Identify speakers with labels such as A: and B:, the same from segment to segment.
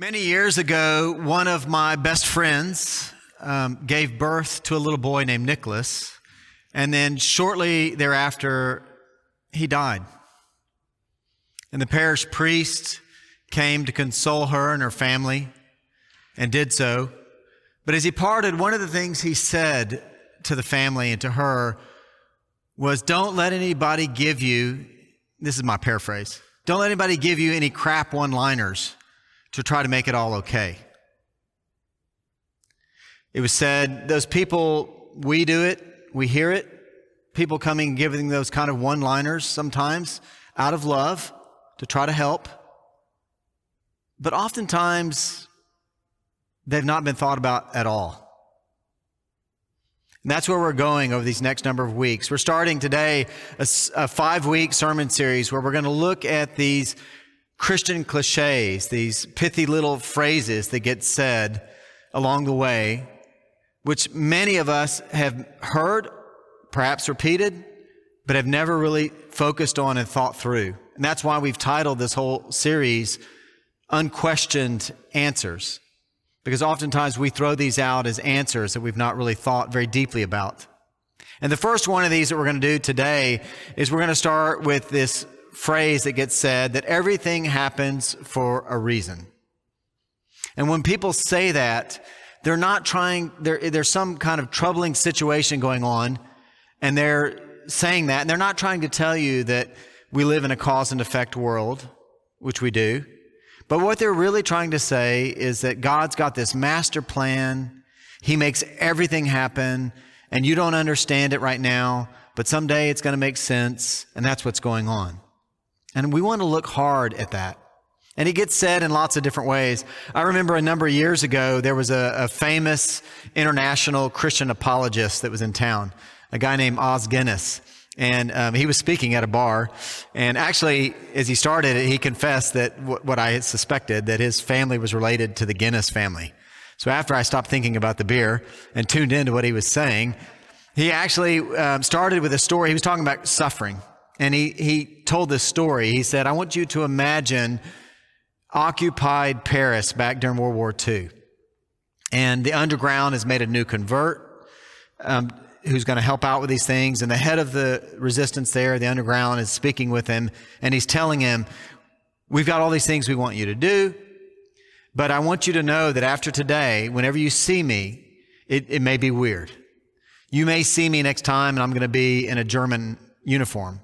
A: Many years ago, one of my best friends um, gave birth to a little boy named Nicholas, and then shortly thereafter, he died. And the parish priest came to console her and her family and did so. But as he parted, one of the things he said to the family and to her was, Don't let anybody give you, this is my paraphrase, don't let anybody give you any crap one liners to try to make it all okay. It was said, those people, we do it, we hear it, people coming and giving those kind of one liners sometimes out of love to try to help. But oftentimes, they've not been thought about at all. And that's where we're going over these next number of weeks. We're starting today a, a five week sermon series where we're going to look at these Christian cliches, these pithy little phrases that get said along the way, which many of us have heard, perhaps repeated, but have never really focused on and thought through. And that's why we've titled this whole series Unquestioned Answers. Because oftentimes we throw these out as answers that we've not really thought very deeply about. And the first one of these that we're going to do today is we're going to start with this phrase that gets said that everything happens for a reason. And when people say that, they're not trying, there's some kind of troubling situation going on, and they're saying that, and they're not trying to tell you that we live in a cause and effect world, which we do. But what they're really trying to say is that God's got this master plan. He makes everything happen, and you don't understand it right now, but someday it's going to make sense, and that's what's going on. And we want to look hard at that. And it gets said in lots of different ways. I remember a number of years ago, there was a, a famous international Christian apologist that was in town, a guy named Os Guinness. And um, he was speaking at a bar. And actually, as he started he confessed that w- what I had suspected, that his family was related to the Guinness family. So after I stopped thinking about the beer and tuned into what he was saying, he actually um, started with a story. He was talking about suffering and he, he told this story. He said, I want you to imagine occupied Paris back during World War II. And the underground has made a new convert um, who's going to help out with these things. And the head of the resistance there, the underground, is speaking with him. And he's telling him, We've got all these things we want you to do. But I want you to know that after today, whenever you see me, it, it may be weird. You may see me next time and I'm going to be in a German uniform.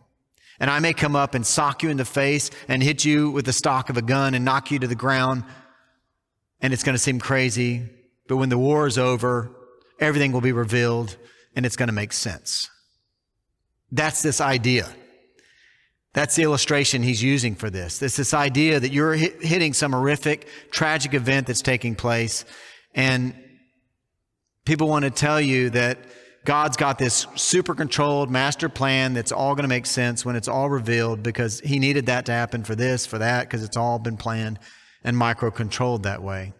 A: And I may come up and sock you in the face and hit you with the stock of a gun and knock you to the ground. And it's going to seem crazy. But when the war is over, everything will be revealed and it's going to make sense. That's this idea. That's the illustration he's using for this. It's this idea that you're hitting some horrific, tragic event that's taking place. And people want to tell you that God's got this super controlled master plan that's all going to make sense when it's all revealed because He needed that to happen for this, for that, because it's all been planned and micro controlled that way.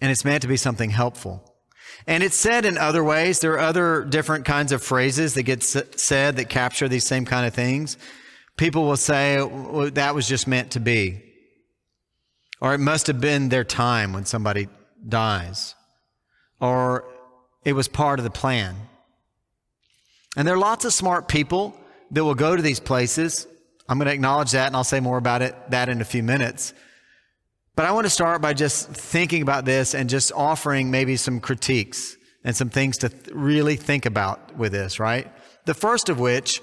A: And it's meant to be something helpful. And it's said in other ways. There are other different kinds of phrases that get said that capture these same kind of things. People will say, well, that was just meant to be. Or it must have been their time when somebody dies. Or it was part of the plan. And there are lots of smart people that will go to these places. I'm going to acknowledge that and I'll say more about it that in a few minutes. But I want to start by just thinking about this and just offering maybe some critiques and some things to th- really think about with this, right? The first of which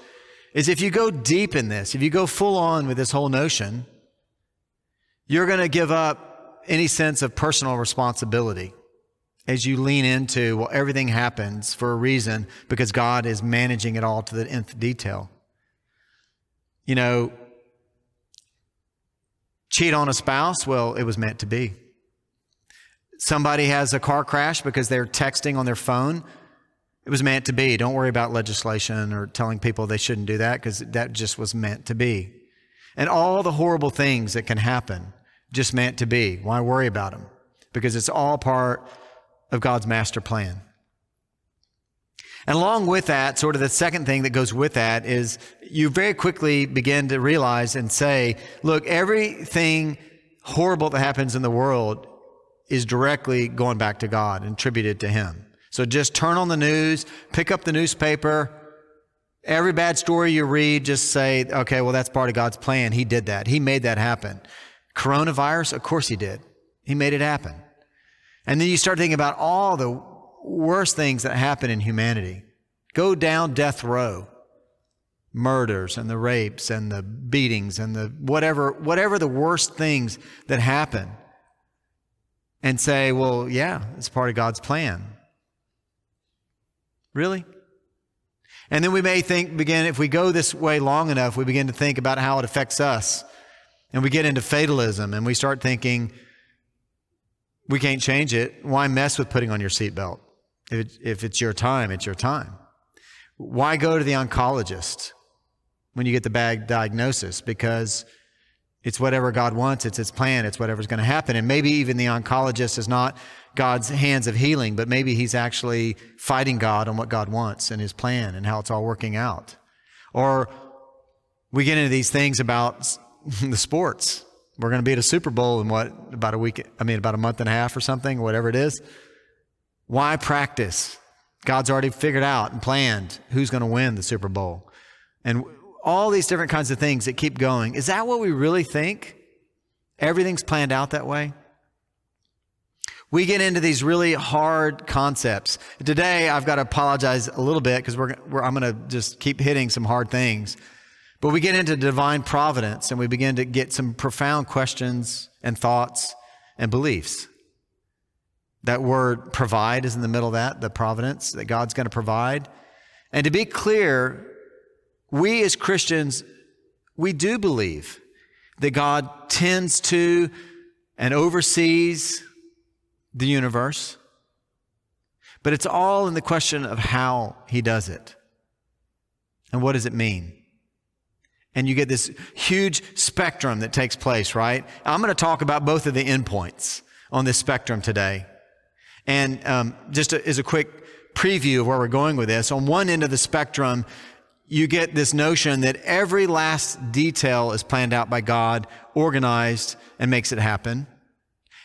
A: is if you go deep in this, if you go full on with this whole notion, you're going to give up any sense of personal responsibility as you lean into, well, everything happens for a reason because God is managing it all to the nth detail. You know, cheat on a spouse, well, it was meant to be. Somebody has a car crash because they're texting on their phone, it was meant to be. Don't worry about legislation or telling people they shouldn't do that because that just was meant to be. And all the horrible things that can happen, just meant to be. Why worry about them? Because it's all part of God's master plan. And along with that, sort of the second thing that goes with that is you very quickly begin to realize and say, look, everything horrible that happens in the world is directly going back to God and attributed to Him. So just turn on the news, pick up the newspaper. Every bad story you read, just say, okay, well, that's part of God's plan. He did that. He made that happen. Coronavirus, of course He did. He made it happen. And then you start thinking about all the worst things that happen in humanity. Go down death row. Murders and the rapes and the beatings and the whatever, whatever the worst things that happen. And say, well, yeah, it's part of God's plan. Really? And then we may think, begin, if we go this way long enough, we begin to think about how it affects us. And we get into fatalism and we start thinking, we can't change it. Why mess with putting on your seatbelt? If, it, if it's your time, it's your time. Why go to the oncologist when you get the bad diagnosis? Because it's whatever God wants, it's His plan, it's whatever's going to happen. And maybe even the oncologist is not God's hands of healing, but maybe he's actually fighting God on what God wants and His plan and how it's all working out. Or we get into these things about the sports. We're going to be at a Super Bowl in what, about a week, I mean, about a month and a half or something, whatever it is. Why practice? God's already figured out and planned who's going to win the Super Bowl. And all these different kinds of things that keep going. Is that what we really think? Everything's planned out that way? We get into these really hard concepts. Today, I've got to apologize a little bit because we're, we're, I'm going to just keep hitting some hard things. But we get into divine providence and we begin to get some profound questions and thoughts and beliefs. That word provide is in the middle of that, the providence that God's going to provide. And to be clear, we as Christians, we do believe that God tends to and oversees the universe. But it's all in the question of how he does it. And what does it mean? And you get this huge spectrum that takes place, right? I'm going to talk about both of the endpoints on this spectrum today. And um, just as a quick preview of where we're going with this, on one end of the spectrum, you get this notion that every last detail is planned out by God, organized, and makes it happen.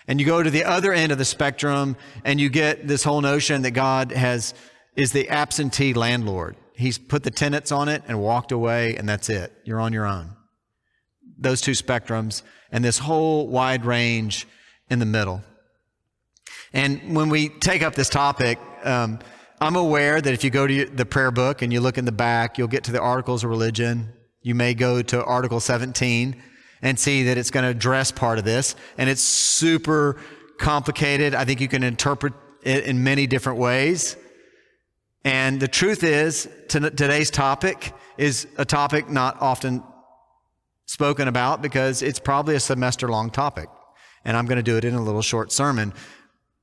A: And you go to the other end of the spectrum and you get this whole notion that God has, is the absentee landlord. He's put the tenants on it and walked away, and that's it. You're on your own. Those two spectrums and this whole wide range in the middle. And when we take up this topic, um, I'm aware that if you go to the prayer book and you look in the back, you'll get to the articles of religion. You may go to Article 17 and see that it's going to address part of this. And it's super complicated. I think you can interpret it in many different ways. And the truth is, today's topic is a topic not often spoken about because it's probably a semester long topic. And I'm going to do it in a little short sermon.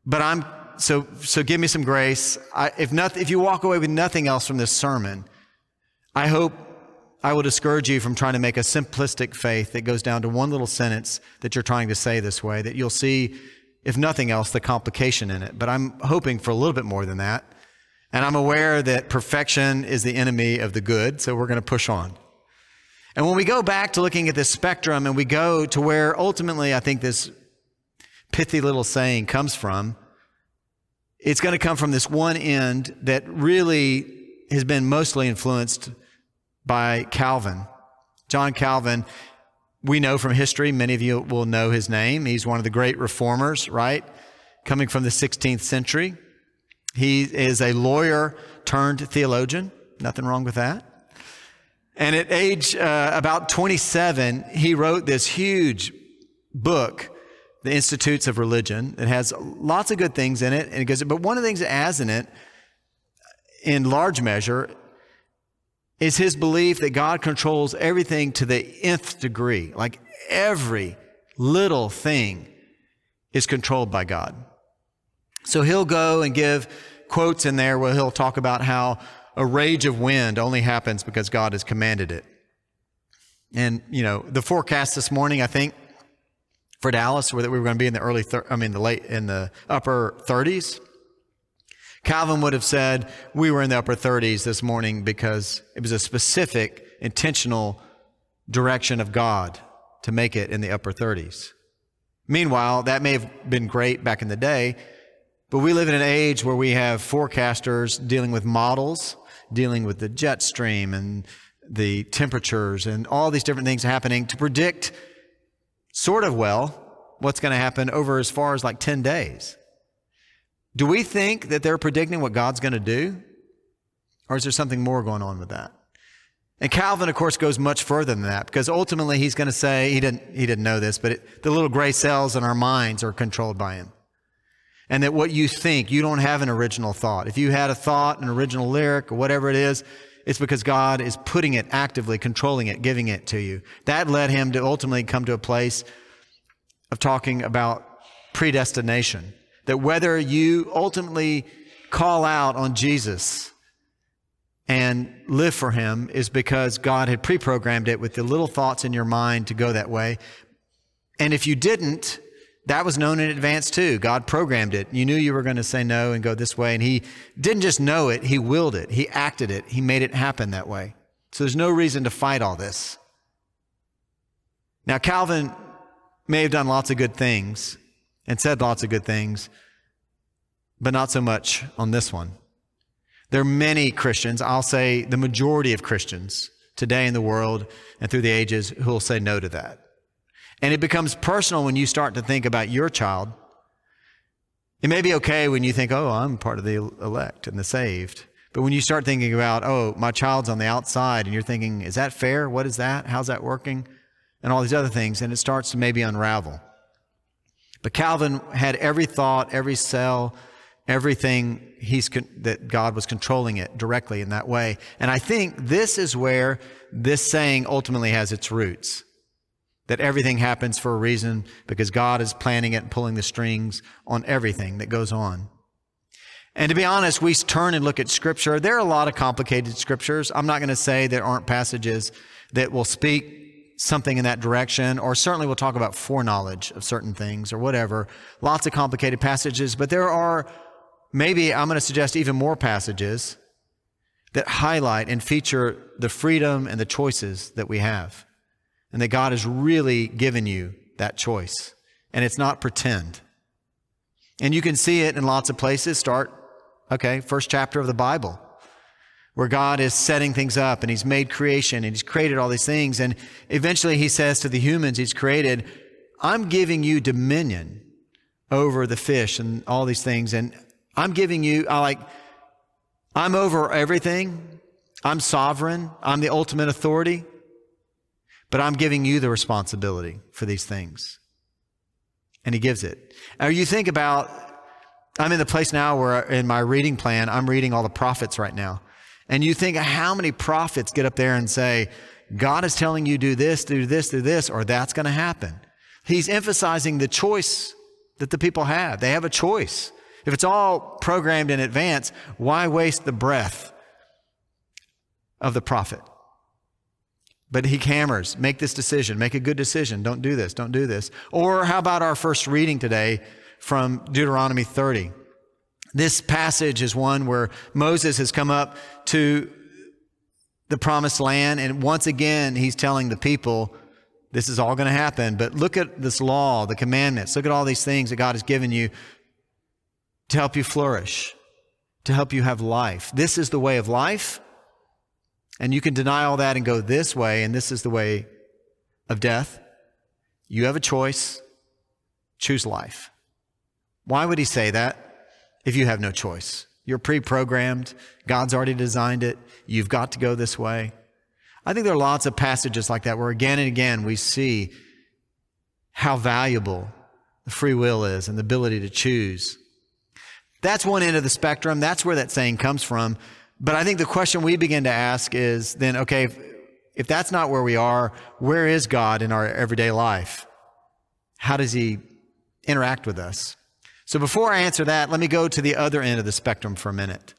A: But I'm, so, so give me some grace. I, if nothing, if you walk away with nothing else from this sermon, I hope I will discourage you from trying to make a simplistic faith that goes down to one little sentence that you're trying to say this way, that you'll see, if nothing else, the complication in it. But I'm hoping for a little bit more than that. And I'm aware that perfection is the enemy of the good, so we're going to push on. And when we go back to looking at this spectrum and we go to where ultimately I think this pithy little saying comes from, it's going to come from this one end that really has been mostly influenced by Calvin. John Calvin, we know from history, many of you will know his name. He's one of the great reformers, right? Coming from the 16th century. He is a lawyer turned theologian. Nothing wrong with that. And at age uh, about 27, he wrote this huge book, The Institutes of Religion. It has lots of good things in it. And it goes, but one of the things it has in it, in large measure, is his belief that God controls everything to the nth degree. Like every little thing is controlled by God. So he'll go and give quotes in there where he'll talk about how a rage of wind only happens because God has commanded it. And, you know, the forecast this morning, I think, for Dallas, where we were going to be in the early, thir- I mean, the late, in the upper 30s. Calvin would have said we were in the upper 30s this morning because it was a specific, intentional direction of God to make it in the upper 30s. Meanwhile, that may have been great back in the day, but we live in an age where we have forecasters dealing with models, dealing with the jet stream and the temperatures and all these different things happening to predict sort of well what's going to happen over as far as like 10 days. Do we think that they're predicting what God's going to do? Or is there something more going on with that? And Calvin, of course, goes much further than that because ultimately he's going to say, he didn't, he didn't know this, but it, the little gray cells in our minds are controlled by him. And that what you think, you don't have an original thought. If you had a thought, an original lyric, or whatever it is, it's because God is putting it actively, controlling it, giving it to you. That led him to ultimately come to a place of talking about predestination. That whether you ultimately call out on Jesus and live for Him is because God had pre programmed it with the little thoughts in your mind to go that way. And if you didn't, that was known in advance too. God programmed it. You knew you were going to say no and go this way. And He didn't just know it, He willed it. He acted it. He made it happen that way. So there's no reason to fight all this. Now, Calvin may have done lots of good things and said lots of good things, but not so much on this one. There are many Christians, I'll say the majority of Christians today in the world and through the ages, who will say no to that. And it becomes personal when you start to think about your child. It may be okay when you think, oh, I'm part of the elect and the saved. But when you start thinking about, oh, my child's on the outside, and you're thinking, is that fair? What is that? How's that working? And all these other things, and it starts to maybe unravel. But Calvin had every thought, every cell, everything he's con- that God was controlling it directly in that way. And I think this is where this saying ultimately has its roots. That everything happens for a reason because God is planning it and pulling the strings on everything that goes on. And to be honest, we turn and look at scripture. There are a lot of complicated scriptures. I'm not going to say there aren't passages that will speak something in that direction, or certainly we'll talk about foreknowledge of certain things or whatever. Lots of complicated passages, but there are maybe I'm going to suggest even more passages that highlight and feature the freedom and the choices that we have. And that God has really given you that choice. And it's not pretend. And you can see it in lots of places. Start, okay, first chapter of the Bible, where God is setting things up and He's made creation and He's created all these things. And eventually He says to the humans He's created, I'm giving you dominion over the fish and all these things. And I'm giving you, I like, I'm over everything. I'm sovereign. I'm the ultimate authority. But I'm giving you the responsibility for these things. And he gives it. Now you think about, I'm in the place now where in my reading plan, I'm reading all the prophets right now. And you think how many prophets get up there and say, God is telling you do this, do this, do this, or that's going to happen. He's emphasizing the choice that the people have. They have a choice. If it's all programmed in advance, why waste the breath of the prophet? But he hammers, make this decision, make a good decision. Don't do this, don't do this. Or how about our first reading today from Deuteronomy 30? This passage is one where Moses has come up to the promised land, and once again, he's telling the people, this is all going to happen, but look at this law, the commandments, look at all these things that God has given you to help you flourish, to help you have life. This is the way of life. And you can deny all that and go this way, and this is the way of death. You have a choice. Choose life. Why would he say that if you have no choice? You're pre programmed. God's already designed it. You've got to go this way. I think there are lots of passages like that where again and again we see how valuable the free will is and the ability to choose. That's one end of the spectrum. That's where that saying comes from. But I think the question we begin to ask is then, okay, if, if that's not where we are, where is God in our everyday life? How does he interact with us? So before I answer that, let me go to the other end of the spectrum for a minute.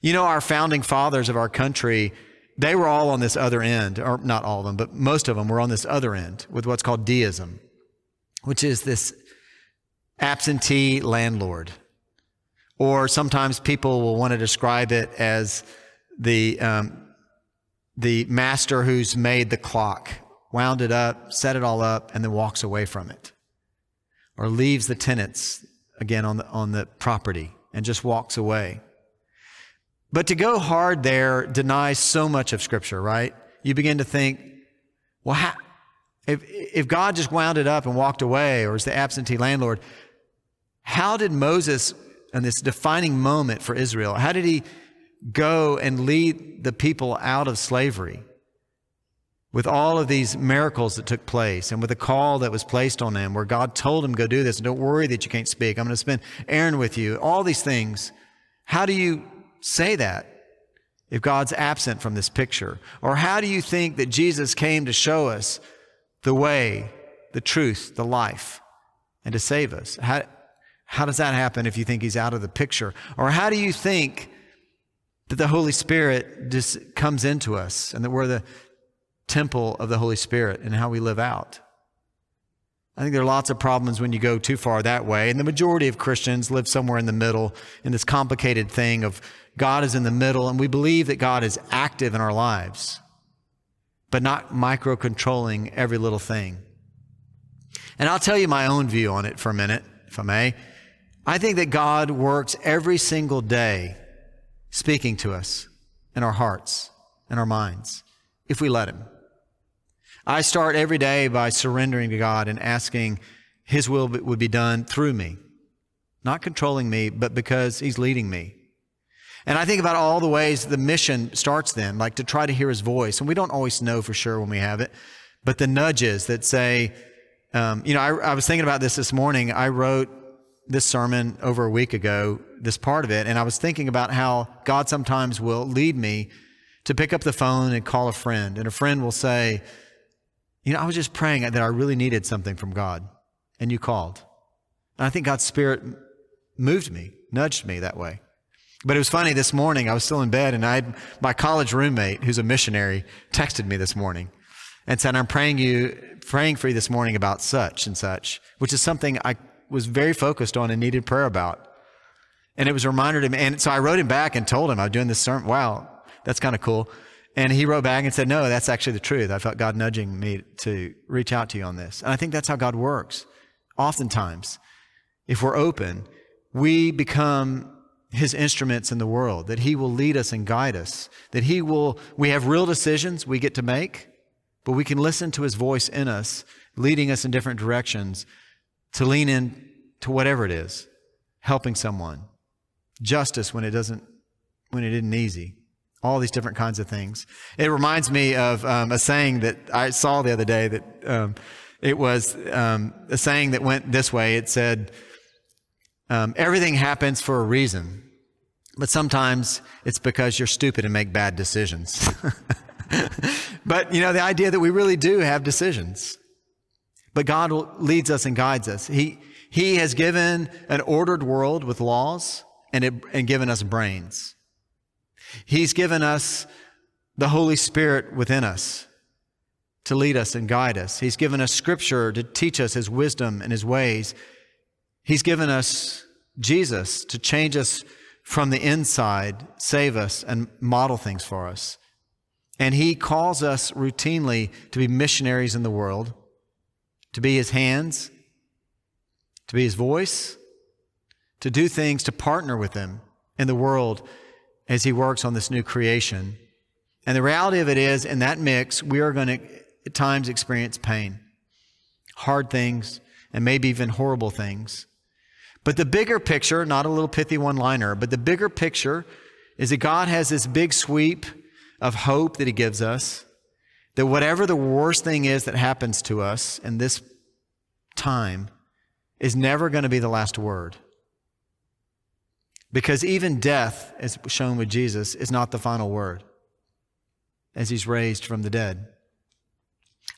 A: You know, our founding fathers of our country, they were all on this other end, or not all of them, but most of them were on this other end with what's called deism, which is this absentee landlord. Or sometimes people will want to describe it as the, um, the master who's made the clock, wound it up, set it all up, and then walks away from it. or leaves the tenants again on the, on the property and just walks away. But to go hard there denies so much of Scripture, right? You begin to think, well, how, if, if God just wound it up and walked away, or is the absentee landlord, how did Moses, in this defining moment for Israel, how did he go and lead the people out of slavery? with all of these miracles that took place and with a call that was placed on them where God told him, go do this. And don't worry that you can't speak. I'm going to spend Aaron with you. All these things. How do you say that if God's absent from this picture? Or how do you think that Jesus came to show us the way, the truth, the life, and to save us? How, how does that happen if you think he's out of the picture? Or how do you think that the Holy Spirit just comes into us and that we're the temple of the Holy Spirit and how we live out. I think there are lots of problems when you go too far that way. And the majority of Christians live somewhere in the middle in this complicated thing of God is in the middle, and we believe that God is active in our lives, but not micro controlling every little thing. And I'll tell you my own view on it for a minute, if I may. I think that God works every single day speaking to us in our hearts and our minds if we let Him. I start every day by surrendering to God and asking His will would be done through me, not controlling me, but because He's leading me. And I think about all the ways the mission starts then, like to try to hear His voice. And we don't always know for sure when we have it, but the nudges that say, um, you know, I, I was thinking about this this morning. I wrote this sermon over a week ago, this part of it, and I was thinking about how God sometimes will lead me to pick up the phone and call a friend. And a friend will say, you know, I was just praying that I really needed something from God, and you called. And I think God's Spirit moved me, nudged me that way. But it was funny this morning, I was still in bed, and I had my college roommate, who's a missionary, texted me this morning and said, I'm praying you, praying for you this morning about such and such, which is something I was very focused on and needed prayer about. And it was a reminder to me. And so I wrote him back and told him I was doing this sermon. Wow, that's kind of cool. And he wrote back and said, No, that's actually the truth. I felt God nudging me to reach out to you on this. And I think that's how God works. Oftentimes, if we're open, we become his instruments in the world, that he will lead us and guide us, that he will, we have real decisions we get to make, but we can listen to his voice in us, leading us in different directions to lean in to whatever it is, helping someone, justice when it doesn't, when it isn't easy, all these different kinds of things. It reminds me of um, a saying that I saw the other day that um, it was um, a saying that went this way. It said, um, Everything happens for a reason, but sometimes it's because you're stupid and make bad decisions. but, you know, the idea that we really do have decisions. But God leads us and guides us. He, he has given an ordered world with laws and, it, and given us brains. He's given us the Holy Spirit within us to lead us and guide us. He's given us Scripture to teach us His wisdom and His ways. He's given us Jesus to change us from the inside, save us, and model things for us. And He calls us routinely to be missionaries in the world, to be His hands, to be His voice, to do things to partner with Him in the world as He works on this new creation. And the reality of it is, in that mix, we are going to at times experience pain, hard things, and maybe even horrible things. But the bigger picture, not a little pithy one liner, but the bigger picture is that God has this big sweep of hope that He gives us. That whatever the worst thing is that happens to us in this time is never going to be the last word. Because even death, as shown with Jesus, is not the final word as he's raised from the dead.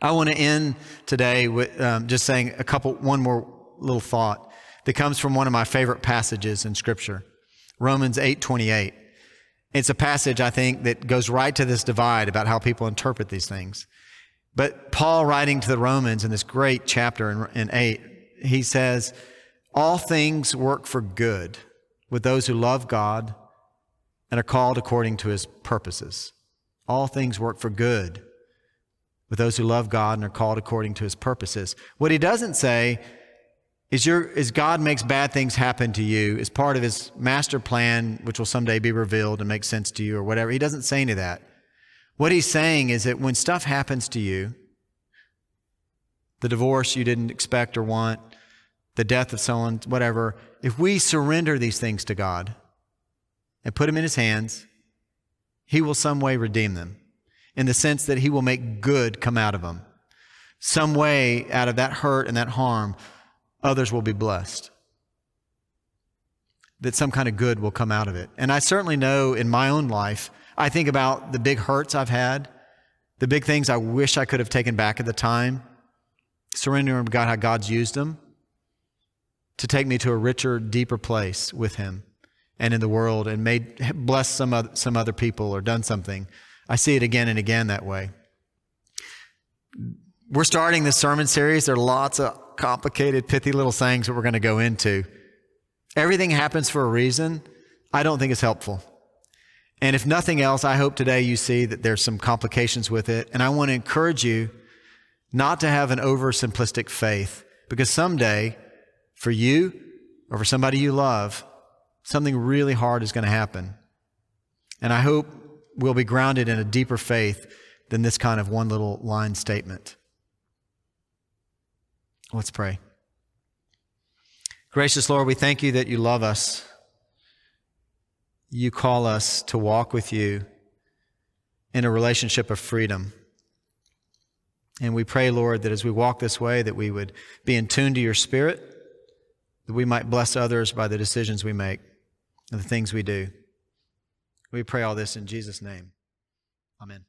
A: I want to end today with um, just saying a couple, one more little thought that comes from one of my favorite passages in Scripture, Romans 8 28. It's a passage, I think, that goes right to this divide about how people interpret these things. But Paul, writing to the Romans in this great chapter in, in 8, he says, All things work for good with those who love God and are called according to his purposes. All things work for good with those who love God and are called according to his purposes. What he doesn't say is, your, is God makes bad things happen to you as part of his master plan, which will someday be revealed and make sense to you or whatever. He doesn't say any of that. What he's saying is that when stuff happens to you, the divorce you didn't expect or want, the death of someone, whatever, if we surrender these things to God and put them in his hands, he will some way redeem them in the sense that he will make good come out of them. Some way out of that hurt and that harm, others will be blessed. That some kind of good will come out of it. And I certainly know in my own life, I think about the big hurts I've had, the big things I wish I could have taken back at the time, surrendering to God how God's used them to take me to a richer, deeper place with Him and in the world and made bless some other, some other people or done something. I see it again and again that way. We're starting this sermon series. There are lots of complicated, pithy little sayings that we're going to go into. Everything happens for a reason. I don't think it's helpful. And if nothing else, I hope today you see that there's some complications with it. And I want to encourage you not to have an oversimplistic faith because someday for you or for somebody you love, something really hard is going to happen. And I hope we'll be grounded in a deeper faith than this kind of one little line statement. Let's pray. Gracious Lord, we thank you that you love us. You call us to walk with you in a relationship of freedom. And we pray, Lord, that as we walk this way, that we would be in tune to your spirit, that we might bless others by the decisions we make and the things we do. We pray all this in Jesus' name. Amen.